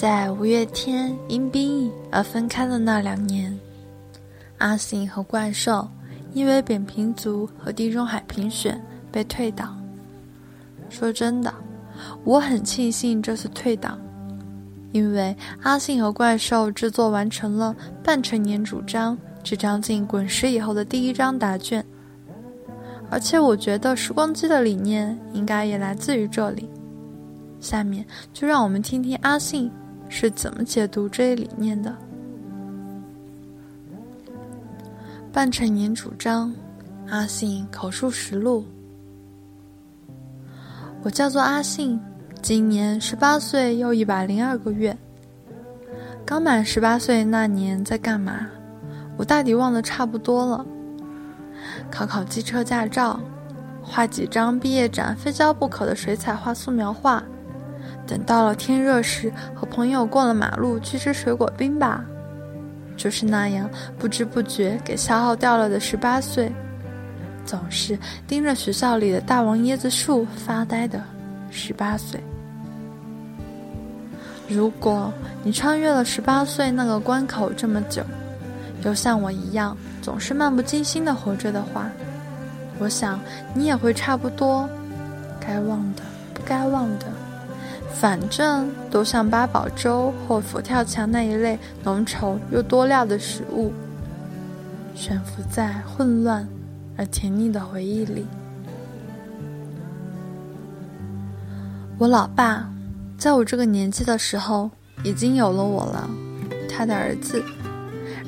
在五月天因兵役而分开的那两年，阿信和怪兽因为扁平足和地中海评选被退档。说真的，我很庆幸这次退档，因为阿信和怪兽制作完成了《半成年主张》这张进滚石以后的第一张答卷，而且我觉得时光机的理念应该也来自于这里。下面就让我们听听阿信。是怎么解读这一理念的？半成年主张，阿信口述实录。我叫做阿信，今年十八岁又一百零二个月。刚满十八岁那年在干嘛？我大抵忘得差不多了。考考机车驾照，画几张毕业展非交不可的水彩画素描画。等到了天热时，和朋友过了马路去吃水果冰吧，就是那样不知不觉给消耗掉了的十八岁，总是盯着学校里的大王椰子树发呆的十八岁。如果你穿越了十八岁那个关口这么久，又像我一样总是漫不经心的活着的话，我想你也会差不多，该忘的不该忘的。反正都像八宝粥或佛跳墙那一类浓稠又多料的食物，悬浮在混乱而甜腻的回忆里。我老爸在我这个年纪的时候已经有了我了，他的儿子，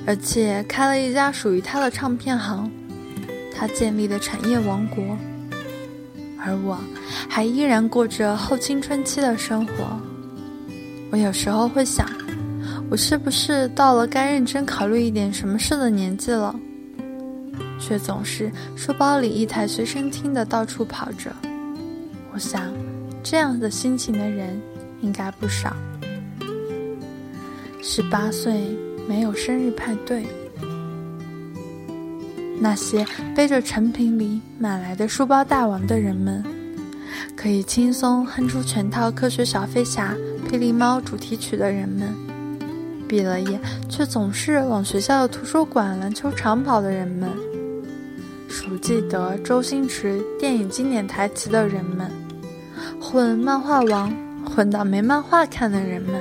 而且开了一家属于他的唱片行，他建立的产业王国。而我，还依然过着后青春期的生活。我有时候会想，我是不是到了该认真考虑一点什么事的年纪了？却总是书包里一台随身听的到处跑着。我想，这样的心情的人应该不少。十八岁没有生日派对。那些背着陈品里买来的书包大王的人们，可以轻松哼出全套《科学小飞侠》《霹雳猫》主题曲的人们，毕了业却总是往学校的图书馆、篮球场跑的人们，熟记得周星驰电影经典台词的人们，混漫画王混到没漫画看的人们，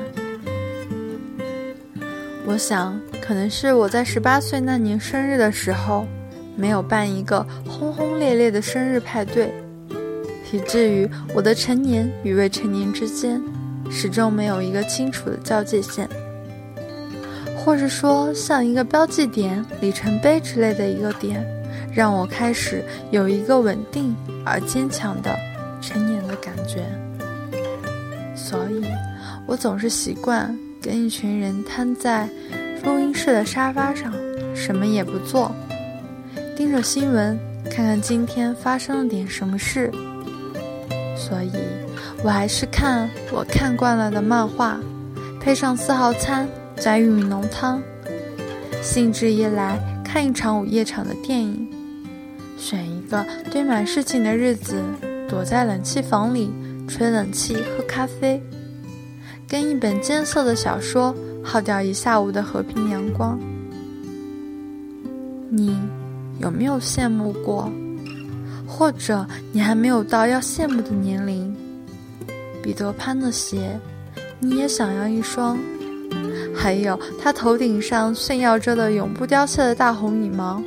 我想，可能是我在十八岁那年生日的时候。没有办一个轰轰烈烈的生日派对，以至于我的成年与未成年之间始终没有一个清楚的交界线，或者说像一个标记点、里程碑之类的一个点，让我开始有一个稳定而坚强的成年的感觉。所以，我总是习惯跟一群人瘫在录音室的沙发上，什么也不做。盯着新闻，看看今天发生了点什么事。所以，我还是看我看惯了的漫画，配上四号餐加玉米浓汤。兴致一来，看一场午夜场的电影。选一个堆满事情的日子，躲在冷气房里吹冷气喝咖啡，跟一本艰涩的小说耗掉一下午的和平阳光。你。有没有羡慕过？或者你还没有到要羡慕的年龄？彼得潘的鞋，你也想要一双？还有他头顶上炫耀着的永不凋谢的大红羽毛，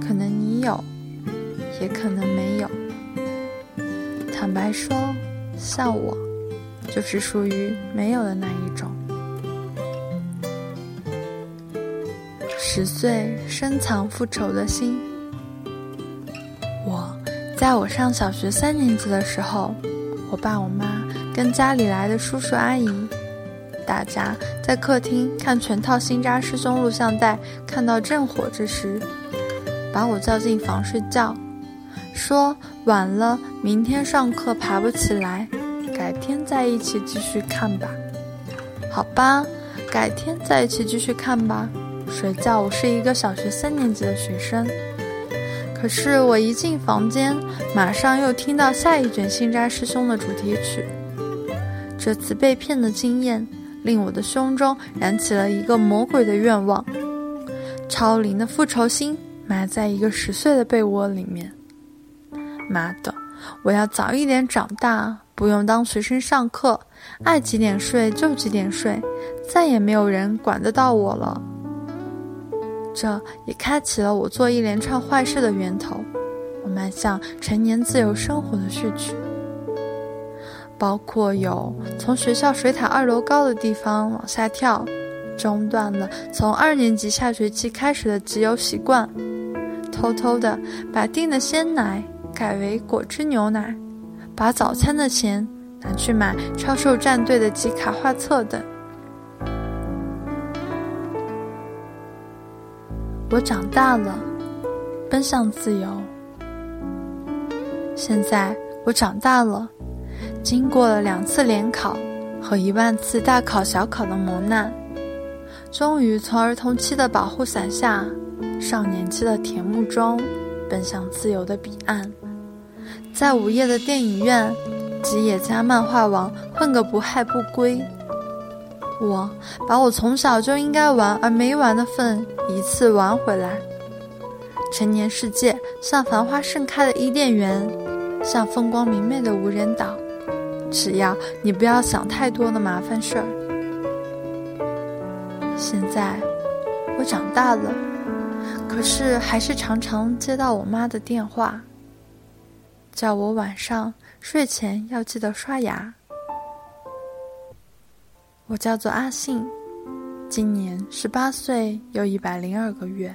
可能你有，也可能没有。坦白说，像我，就是属于没有的那一种。十岁深藏复仇的心。我在我上小学三年级的时候，我爸我妈跟家里来的叔叔阿姨，大家在客厅看全套新扎师兄录像带，看到正火之时，把我叫进房睡觉，说晚了明天上课爬不起来，改天再一起继续看吧。好吧，改天再一起继续看吧。谁叫我是一个小学三年级的学生？可是我一进房间，马上又听到下一卷《新扎师兄》的主题曲。这次被骗的经验令我的胸中燃起了一个魔鬼的愿望：超龄的复仇心埋在一个十岁的被窝里面。妈的，我要早一点长大，不用当学生上课，爱几点睡就几点睡，再也没有人管得到我了。这也开启了我做一连串坏事的源头。我迈向成年自由生活的序曲。包括有从学校水塔二楼高的地方往下跳，中断了从二年级下学期开始的集邮习惯，偷偷的把订的鲜奶改为果汁牛奶，把早餐的钱拿去买超兽战队的集卡画册等。我长大了，奔向自由。现在我长大了。经过了两次联考和一万次大考小考的磨难，终于从儿童期的保护伞下、少年期的甜慕中，奔向自由的彼岸。在午夜的电影院吉野家漫画网混个不害不归。我把我从小就应该玩而没玩的份一次玩回来。成年世界像繁花盛开的伊甸园，像风光明媚的无人岛。只要你不要想太多的麻烦事儿。现在我长大了，可是还是常常接到我妈的电话，叫我晚上睡前要记得刷牙。我叫做阿信，今年十八岁又一百零二个月。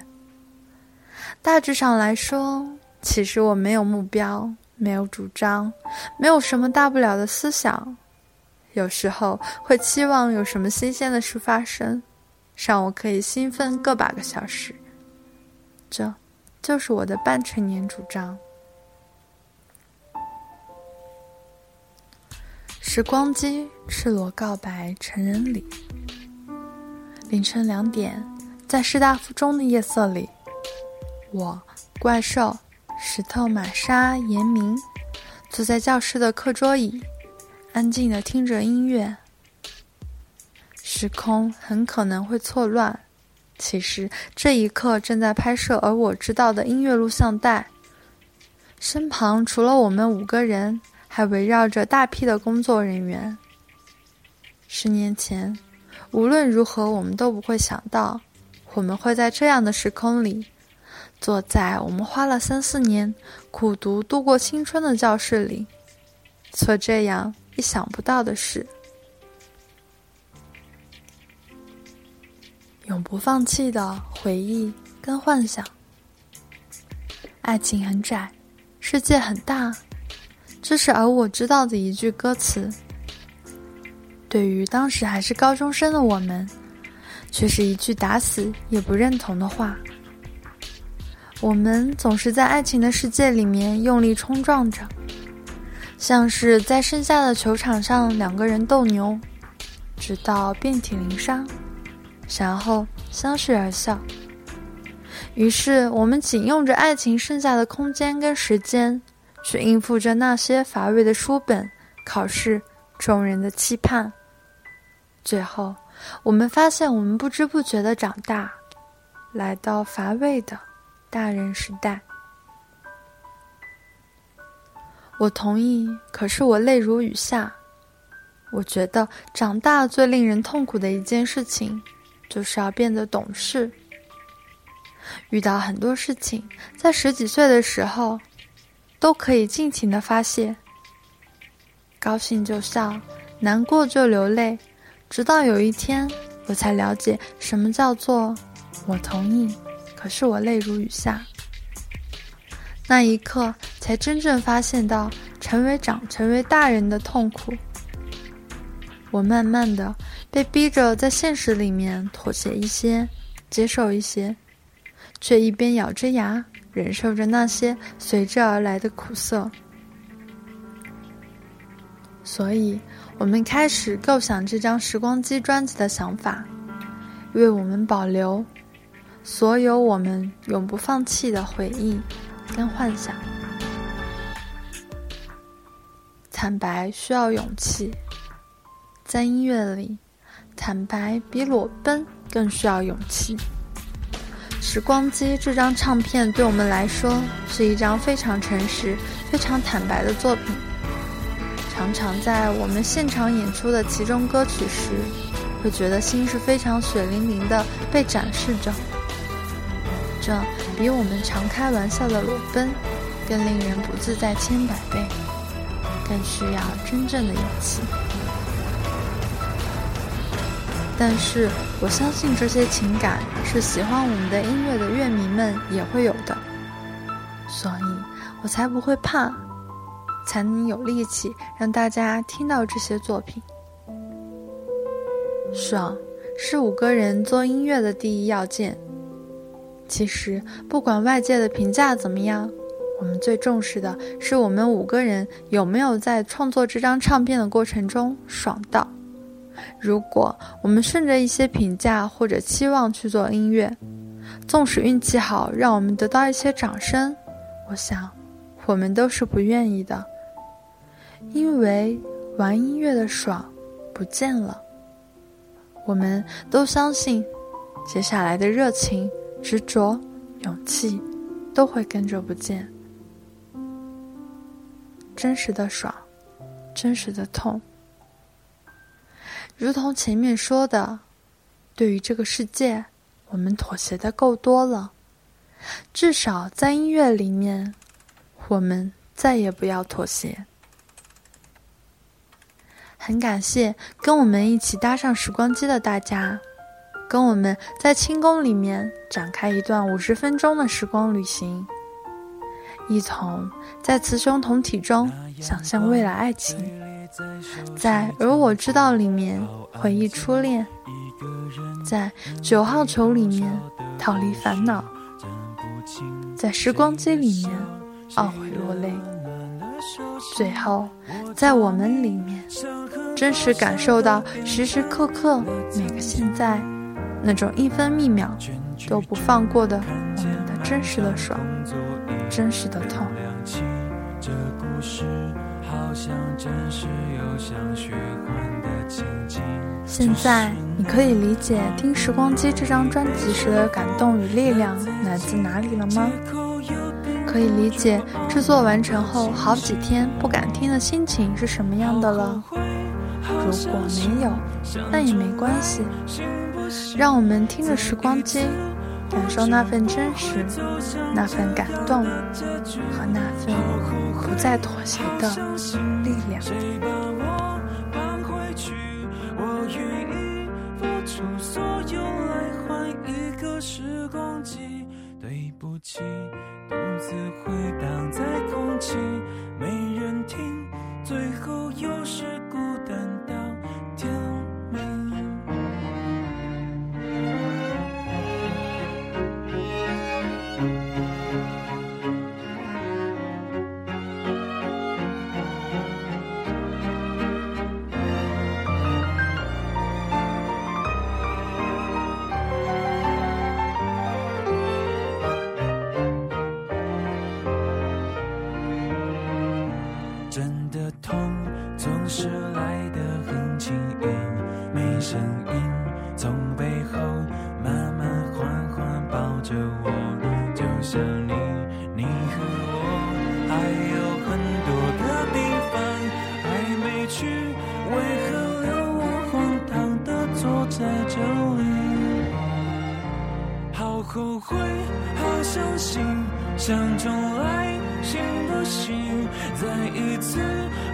大致上来说，其实我没有目标。没有主张，没有什么大不了的思想，有时候会期望有什么新鲜的事发生，让我可以兴奋个把个小时。这，就是我的半成年主张。时光机赤裸告白成人礼。凌晨两点，在师大附中的夜色里，我怪兽。石头、玛莎、严明坐在教室的课桌椅，安静的听着音乐。时空很可能会错乱，其实这一刻正在拍摄而我知道的音乐录像带。身旁除了我们五个人，还围绕着大批的工作人员。十年前，无论如何，我们都不会想到，我们会在这样的时空里。坐在我们花了三四年苦读度过青春的教室里，做这样意想不到的事，永不放弃的回忆跟幻想。爱情很窄，世界很大，这是而我知道的一句歌词。对于当时还是高中生的我们，却是一句打死也不认同的话。我们总是在爱情的世界里面用力冲撞着，像是在盛夏的球场上两个人斗牛，直到遍体鳞伤，然后相视而笑。于是，我们仅用着爱情剩下的空间跟时间，去应付着那些乏味的书本、考试、众人的期盼。最后，我们发现，我们不知不觉的长大，来到乏味的。大人时代，我同意。可是我泪如雨下。我觉得长大最令人痛苦的一件事情，就是要变得懂事。遇到很多事情，在十几岁的时候，都可以尽情的发泄，高兴就笑，难过就流泪。直到有一天，我才了解什么叫做我同意。可是我泪如雨下，那一刻才真正发现到成为长、成为大人的痛苦。我慢慢的被逼着在现实里面妥协一些，接受一些，却一边咬着牙忍受着那些随之而来的苦涩。所以，我们开始构想这张时光机专辑的想法，为我们保留。所有我们永不放弃的回忆跟幻想，坦白需要勇气，在音乐里，坦白比裸奔更需要勇气。《时光机》这张唱片对我们来说是一张非常诚实、非常坦白的作品。常在我们现场演出的其中歌曲时，会觉得心是非常血淋淋的被展示着。这比我们常开玩笑的裸奔更令人不自在千百倍，更需要真正的勇气。但是我相信这些情感是喜欢我们的音乐的乐迷们也会有的，所以我才不会怕，才能有力气让大家听到这些作品。爽是五个人做音乐的第一要件。其实不管外界的评价怎么样，我们最重视的是我们五个人有没有在创作这张唱片的过程中爽到。如果我们顺着一些评价或者期望去做音乐，纵使运气好，让我们得到一些掌声，我想，我们都是不愿意的，因为玩音乐的爽不见了。我们都相信，接下来的热情、执着、勇气，都会跟着不见。真实的爽，真实的痛。如同前面说的，对于这个世界，我们妥协的够多了。至少在音乐里面，我们再也不要妥协。很感谢跟我们一起搭上时光机的大家，跟我们在清宫里面展开一段五十分钟的时光旅行，一同在雌雄同体中想象未来爱情。在而我知道里面回忆初恋，在九号球里面逃离烦恼，在时光机里面懊悔落泪，最后在我们里面真实感受到时时刻刻每个现在那种一分一秒都不放过的我们的真实的爽，真实的痛。现在你可以理解听《时光机》这张专辑时的感动与力量来自哪里了吗？可以理解制作完成后好几天不敢听的心情是什么样的了？如果没有，那也没关系。让我们听着《时光机》。感受那份真实，那份感动和那份不再妥协的力量。我愿意付出所有来换一个时光机。对不起，独自回荡在空气，没人听，最后又是孤单就像你你和我还有很多的地方还没去为何留我荒唐的坐在这里好后悔好伤心想重来行不行再一次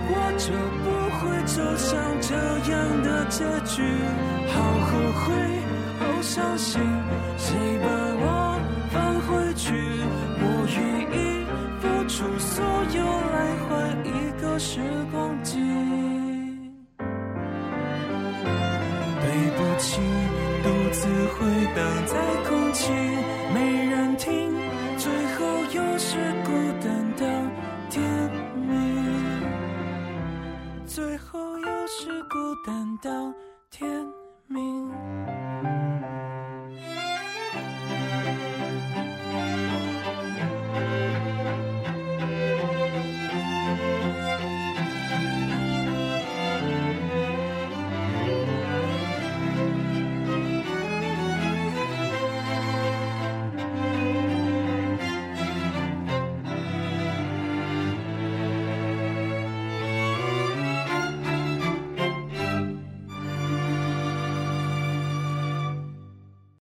我就不会走向这样的结局好后悔好伤心谁把次回荡在空气没人听最后又是孤单到天明。最后又是孤单到天明。